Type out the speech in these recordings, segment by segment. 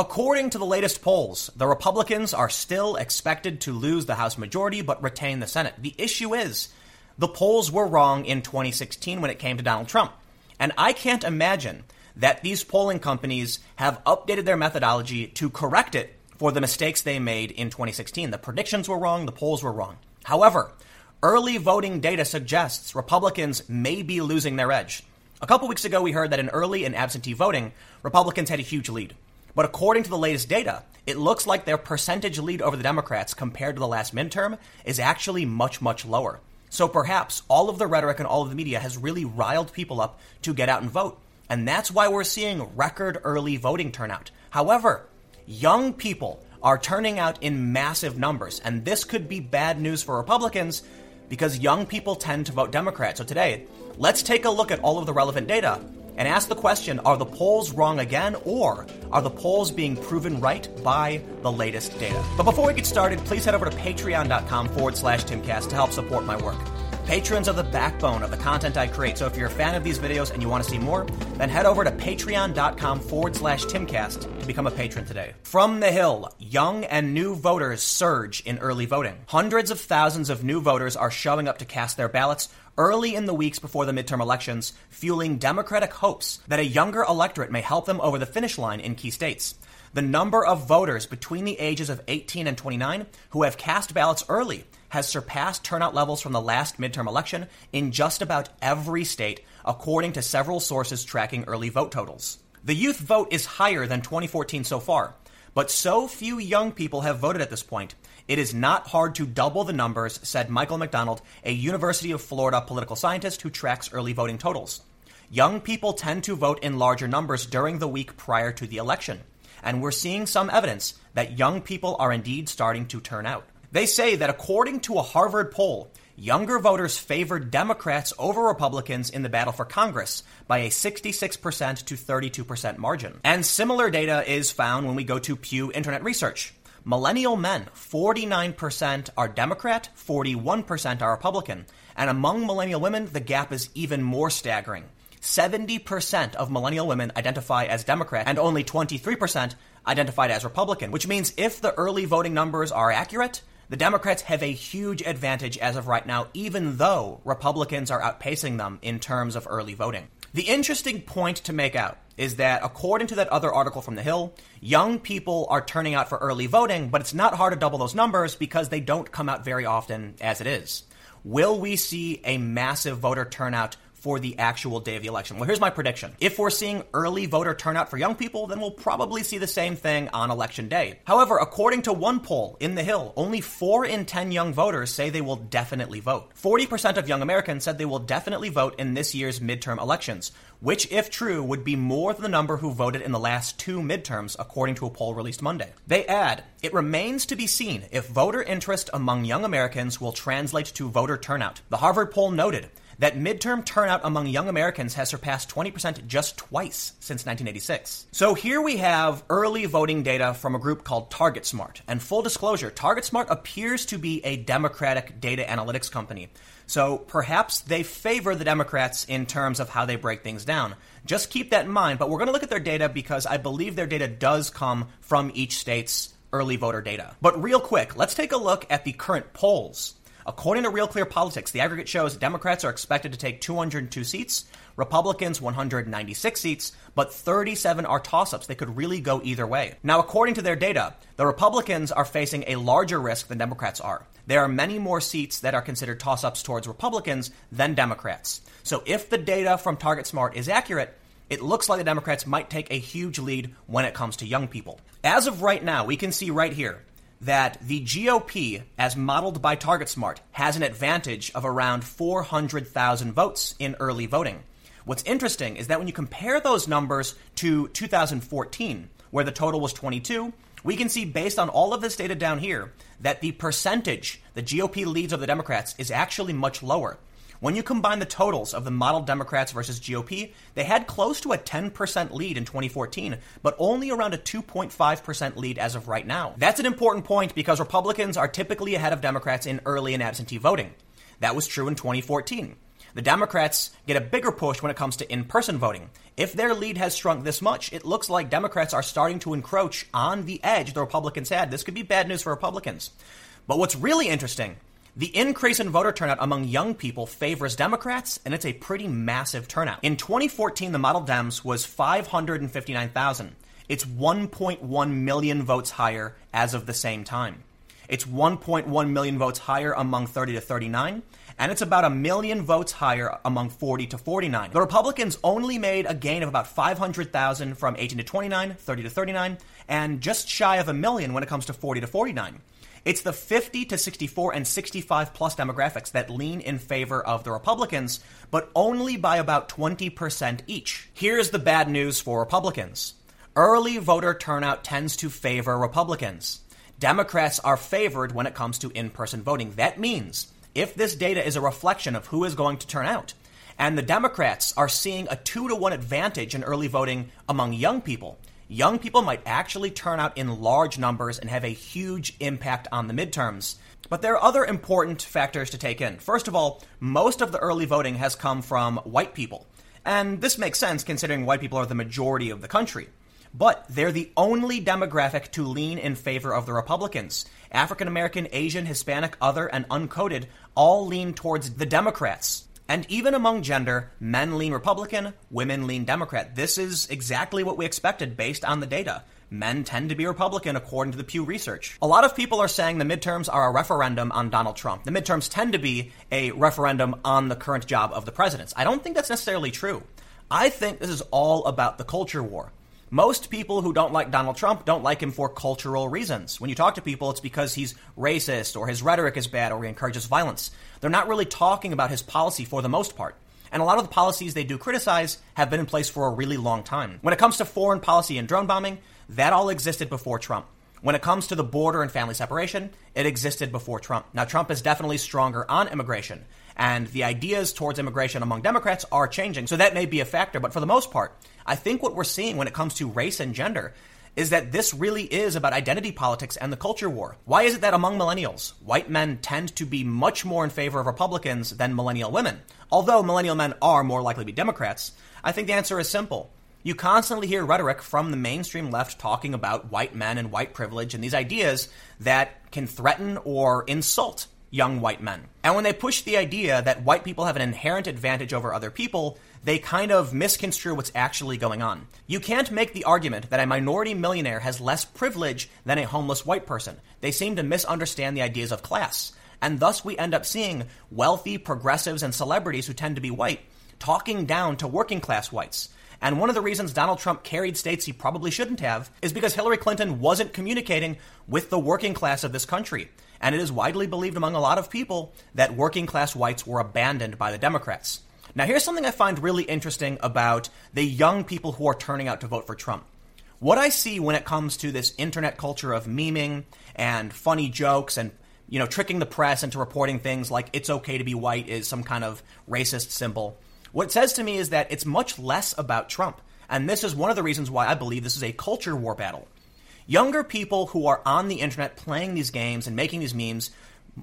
According to the latest polls, the Republicans are still expected to lose the House majority but retain the Senate. The issue is the polls were wrong in 2016 when it came to Donald Trump. And I can't imagine that these polling companies have updated their methodology to correct it for the mistakes they made in 2016. The predictions were wrong, the polls were wrong. However, early voting data suggests Republicans may be losing their edge. A couple weeks ago, we heard that in early and absentee voting, Republicans had a huge lead. But according to the latest data, it looks like their percentage lead over the Democrats compared to the last midterm is actually much, much lower. So perhaps all of the rhetoric and all of the media has really riled people up to get out and vote. And that's why we're seeing record early voting turnout. However, young people are turning out in massive numbers, and this could be bad news for Republicans because young people tend to vote Democrat. So today, let's take a look at all of the relevant data and ask the question are the polls wrong again, or are the polls being proven right by the latest data? But before we get started, please head over to patreon.com forward slash timcast to help support my work. Patrons are the backbone of the content I create, so if you're a fan of these videos and you want to see more, then head over to patreon.com forward slash timcast to become a patron today. From the Hill, young and new voters surge in early voting. Hundreds of thousands of new voters are showing up to cast their ballots early in the weeks before the midterm elections, fueling Democratic hopes that a younger electorate may help them over the finish line in key states. The number of voters between the ages of 18 and 29 who have cast ballots early has surpassed turnout levels from the last midterm election in just about every state, according to several sources tracking early vote totals. The youth vote is higher than 2014 so far, but so few young people have voted at this point. It is not hard to double the numbers, said Michael McDonald, a University of Florida political scientist who tracks early voting totals. Young people tend to vote in larger numbers during the week prior to the election, and we're seeing some evidence that young people are indeed starting to turn out. They say that according to a Harvard poll, younger voters favored Democrats over Republicans in the battle for Congress by a 66% to 32% margin. And similar data is found when we go to Pew Internet Research. Millennial men, 49% are Democrat, 41% are Republican. And among millennial women, the gap is even more staggering. 70% of millennial women identify as Democrat and only 23% identified as Republican, which means if the early voting numbers are accurate, the Democrats have a huge advantage as of right now, even though Republicans are outpacing them in terms of early voting. The interesting point to make out is that according to that other article from The Hill, young people are turning out for early voting, but it's not hard to double those numbers because they don't come out very often as it is. Will we see a massive voter turnout for the actual day of the election. Well, here's my prediction. If we're seeing early voter turnout for young people, then we'll probably see the same thing on election day. However, according to one poll in The Hill, only 4 in 10 young voters say they will definitely vote. 40% of young Americans said they will definitely vote in this year's midterm elections, which, if true, would be more than the number who voted in the last two midterms, according to a poll released Monday. They add, it remains to be seen if voter interest among young Americans will translate to voter turnout. The Harvard poll noted that midterm turnout among young Americans has surpassed 20% just twice since 1986. So here we have early voting data from a group called TargetSmart. And full disclosure, TargetSmart appears to be a Democratic data analytics company. So perhaps they favor the Democrats in terms of how they break things down. Just keep that in mind, but we're going to look at their data because I believe their data does come from each state's early voter data. But real quick, let's take a look at the current polls. According to Real Clear Politics, the aggregate shows Democrats are expected to take 202 seats, Republicans 196 seats, but 37 are toss ups. They could really go either way. Now, according to their data, the Republicans are facing a larger risk than Democrats are. There are many more seats that are considered toss ups towards Republicans than Democrats. So if the data from TargetSmart is accurate, it looks like the Democrats might take a huge lead when it comes to young people. As of right now, we can see right here that the GOP, as modeled by TargetSmart, has an advantage of around 400,000 votes in early voting. What's interesting is that when you compare those numbers to 2014, where the total was 22, we can see based on all of this data down here that the percentage the GOP leads over the Democrats is actually much lower. When you combine the totals of the model Democrats versus GOP, they had close to a 10% lead in 2014, but only around a 2.5% lead as of right now. That's an important point because Republicans are typically ahead of Democrats in early and absentee voting. That was true in 2014. The Democrats get a bigger push when it comes to in person voting. If their lead has shrunk this much, it looks like Democrats are starting to encroach on the edge the Republicans had. This could be bad news for Republicans. But what's really interesting the increase in voter turnout among young people favors Democrats, and it's a pretty massive turnout. In 2014, the model Dems was 559,000. It's 1.1 million votes higher as of the same time. It's 1.1 million votes higher among 30 to 39, and it's about a million votes higher among 40 to 49. The Republicans only made a gain of about 500,000 from 18 to 29, 30 to 39, and just shy of a million when it comes to 40 to 49. It's the 50 to 64 and 65 plus demographics that lean in favor of the Republicans, but only by about 20% each. Here's the bad news for Republicans. Early voter turnout tends to favor Republicans. Democrats are favored when it comes to in person voting. That means if this data is a reflection of who is going to turn out. And the Democrats are seeing a two to one advantage in early voting among young people. Young people might actually turn out in large numbers and have a huge impact on the midterms. But there are other important factors to take in. First of all, most of the early voting has come from white people. And this makes sense considering white people are the majority of the country. But they're the only demographic to lean in favor of the Republicans. African American, Asian, Hispanic, other, and uncoded all lean towards the Democrats. And even among gender, men lean Republican, women lean Democrat. This is exactly what we expected based on the data. Men tend to be Republican according to the Pew Research. A lot of people are saying the midterms are a referendum on Donald Trump. The midterms tend to be a referendum on the current job of the presidents. I don't think that's necessarily true. I think this is all about the culture war. Most people who don't like Donald Trump don't like him for cultural reasons. When you talk to people, it's because he's racist or his rhetoric is bad or he encourages violence. They're not really talking about his policy for the most part. And a lot of the policies they do criticize have been in place for a really long time. When it comes to foreign policy and drone bombing, that all existed before Trump. When it comes to the border and family separation, it existed before Trump. Now, Trump is definitely stronger on immigration, and the ideas towards immigration among Democrats are changing, so that may be a factor. But for the most part, I think what we're seeing when it comes to race and gender is that this really is about identity politics and the culture war. Why is it that among millennials, white men tend to be much more in favor of Republicans than millennial women? Although millennial men are more likely to be Democrats, I think the answer is simple. You constantly hear rhetoric from the mainstream left talking about white men and white privilege and these ideas that can threaten or insult young white men. And when they push the idea that white people have an inherent advantage over other people, they kind of misconstrue what's actually going on. You can't make the argument that a minority millionaire has less privilege than a homeless white person. They seem to misunderstand the ideas of class. And thus we end up seeing wealthy progressives and celebrities who tend to be white talking down to working class whites. And one of the reasons Donald Trump carried states he probably shouldn't have is because Hillary Clinton wasn't communicating with the working class of this country. And it is widely believed among a lot of people that working class whites were abandoned by the Democrats. Now, here's something I find really interesting about the young people who are turning out to vote for Trump. What I see when it comes to this internet culture of memeing and funny jokes and you know tricking the press into reporting things like it's okay to be white is some kind of racist symbol. What it says to me is that it's much less about Trump. And this is one of the reasons why I believe this is a culture war battle. Younger people who are on the internet playing these games and making these memes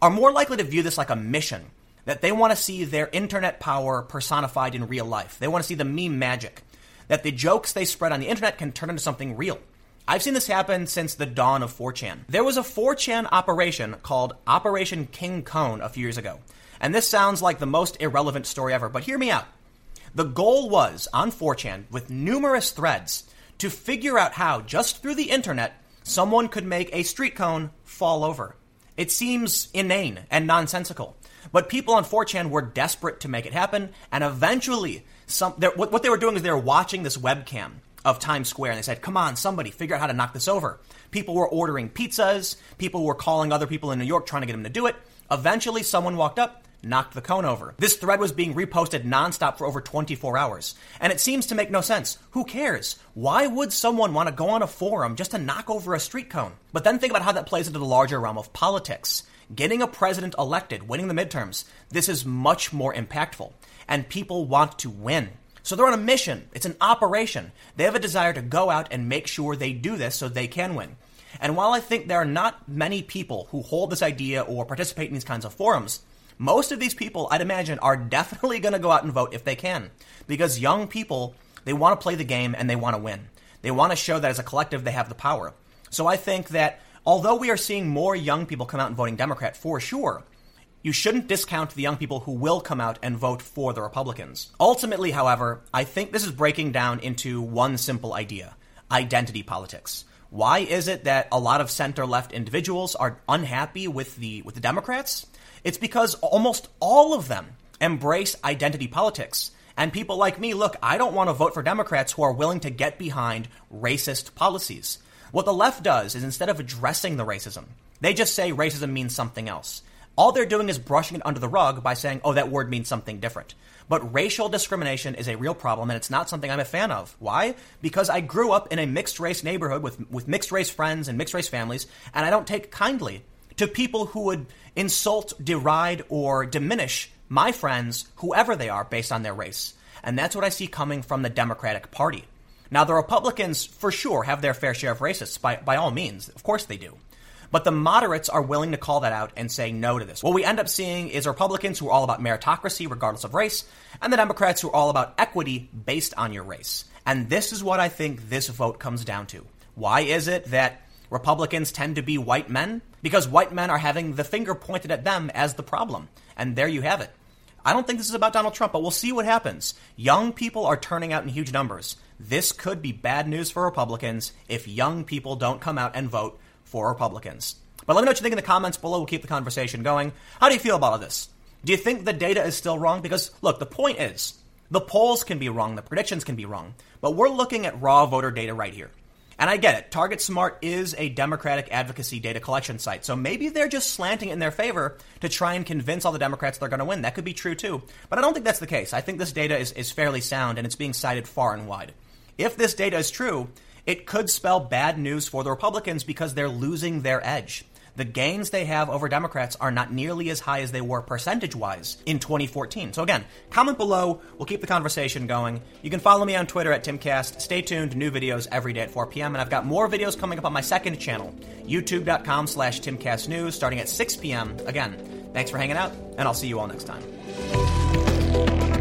are more likely to view this like a mission that they want to see their internet power personified in real life. They want to see the meme magic. That the jokes they spread on the internet can turn into something real. I've seen this happen since the dawn of 4chan. There was a 4chan operation called Operation King Cone a few years ago. And this sounds like the most irrelevant story ever, but hear me out. The goal was, on 4chan, with numerous threads, to figure out how, just through the internet, someone could make a street cone fall over. It seems inane and nonsensical. But people on 4chan were desperate to make it happen, and eventually, some what, what they were doing is they were watching this webcam of Times Square, and they said, "Come on, somebody, figure out how to knock this over." People were ordering pizzas. People were calling other people in New York trying to get them to do it. Eventually, someone walked up, knocked the cone over. This thread was being reposted nonstop for over 24 hours. And it seems to make no sense. Who cares? Why would someone want to go on a forum just to knock over a street cone? But then think about how that plays into the larger realm of politics getting a president elected, winning the midterms, this is much more impactful. And people want to win. So they're on a mission. It's an operation. They have a desire to go out and make sure they do this so they can win. And while I think there are not many people who hold this idea or participate in these kinds of forums, most of these people, I'd imagine, are definitely going to go out and vote if they can. Because young people, they want to play the game and they want to win. They want to show that as a collective they have the power. So I think that although we are seeing more young people come out and voting Democrat for sure, you shouldn't discount the young people who will come out and vote for the Republicans. Ultimately, however, I think this is breaking down into one simple idea identity politics. Why is it that a lot of center left individuals are unhappy with the with the Democrats? It's because almost all of them embrace identity politics. And people like me, look, I don't want to vote for Democrats who are willing to get behind racist policies. What the left does is instead of addressing the racism, they just say racism means something else. All they're doing is brushing it under the rug by saying, oh, that word means something different. But racial discrimination is a real problem, and it's not something I'm a fan of. Why? Because I grew up in a mixed race neighborhood with, with mixed race friends and mixed race families, and I don't take kindly to people who would insult, deride, or diminish my friends, whoever they are, based on their race. And that's what I see coming from the Democratic Party. Now, the Republicans, for sure, have their fair share of racists, by, by all means. Of course they do. But the moderates are willing to call that out and say no to this. What we end up seeing is Republicans who are all about meritocracy, regardless of race, and the Democrats who are all about equity based on your race. And this is what I think this vote comes down to. Why is it that Republicans tend to be white men? Because white men are having the finger pointed at them as the problem. And there you have it. I don't think this is about Donald Trump, but we'll see what happens. Young people are turning out in huge numbers. This could be bad news for Republicans if young people don't come out and vote for Republicans. But let me know what you think in the comments below. We'll keep the conversation going. How do you feel about all this? Do you think the data is still wrong? Because, look, the point is the polls can be wrong, the predictions can be wrong, but we're looking at raw voter data right here. And I get it. TargetSmart is a Democratic advocacy data collection site. So maybe they're just slanting in their favor to try and convince all the Democrats they're going to win. That could be true too. But I don't think that's the case. I think this data is, is fairly sound and it's being cited far and wide. If this data is true, it could spell bad news for the Republicans because they're losing their edge. The gains they have over Democrats are not nearly as high as they were percentage wise in 2014. So, again, comment below. We'll keep the conversation going. You can follow me on Twitter at TimCast. Stay tuned. New videos every day at 4 p.m. And I've got more videos coming up on my second channel, youtube.com slash TimCastNews, starting at 6 p.m. Again, thanks for hanging out, and I'll see you all next time.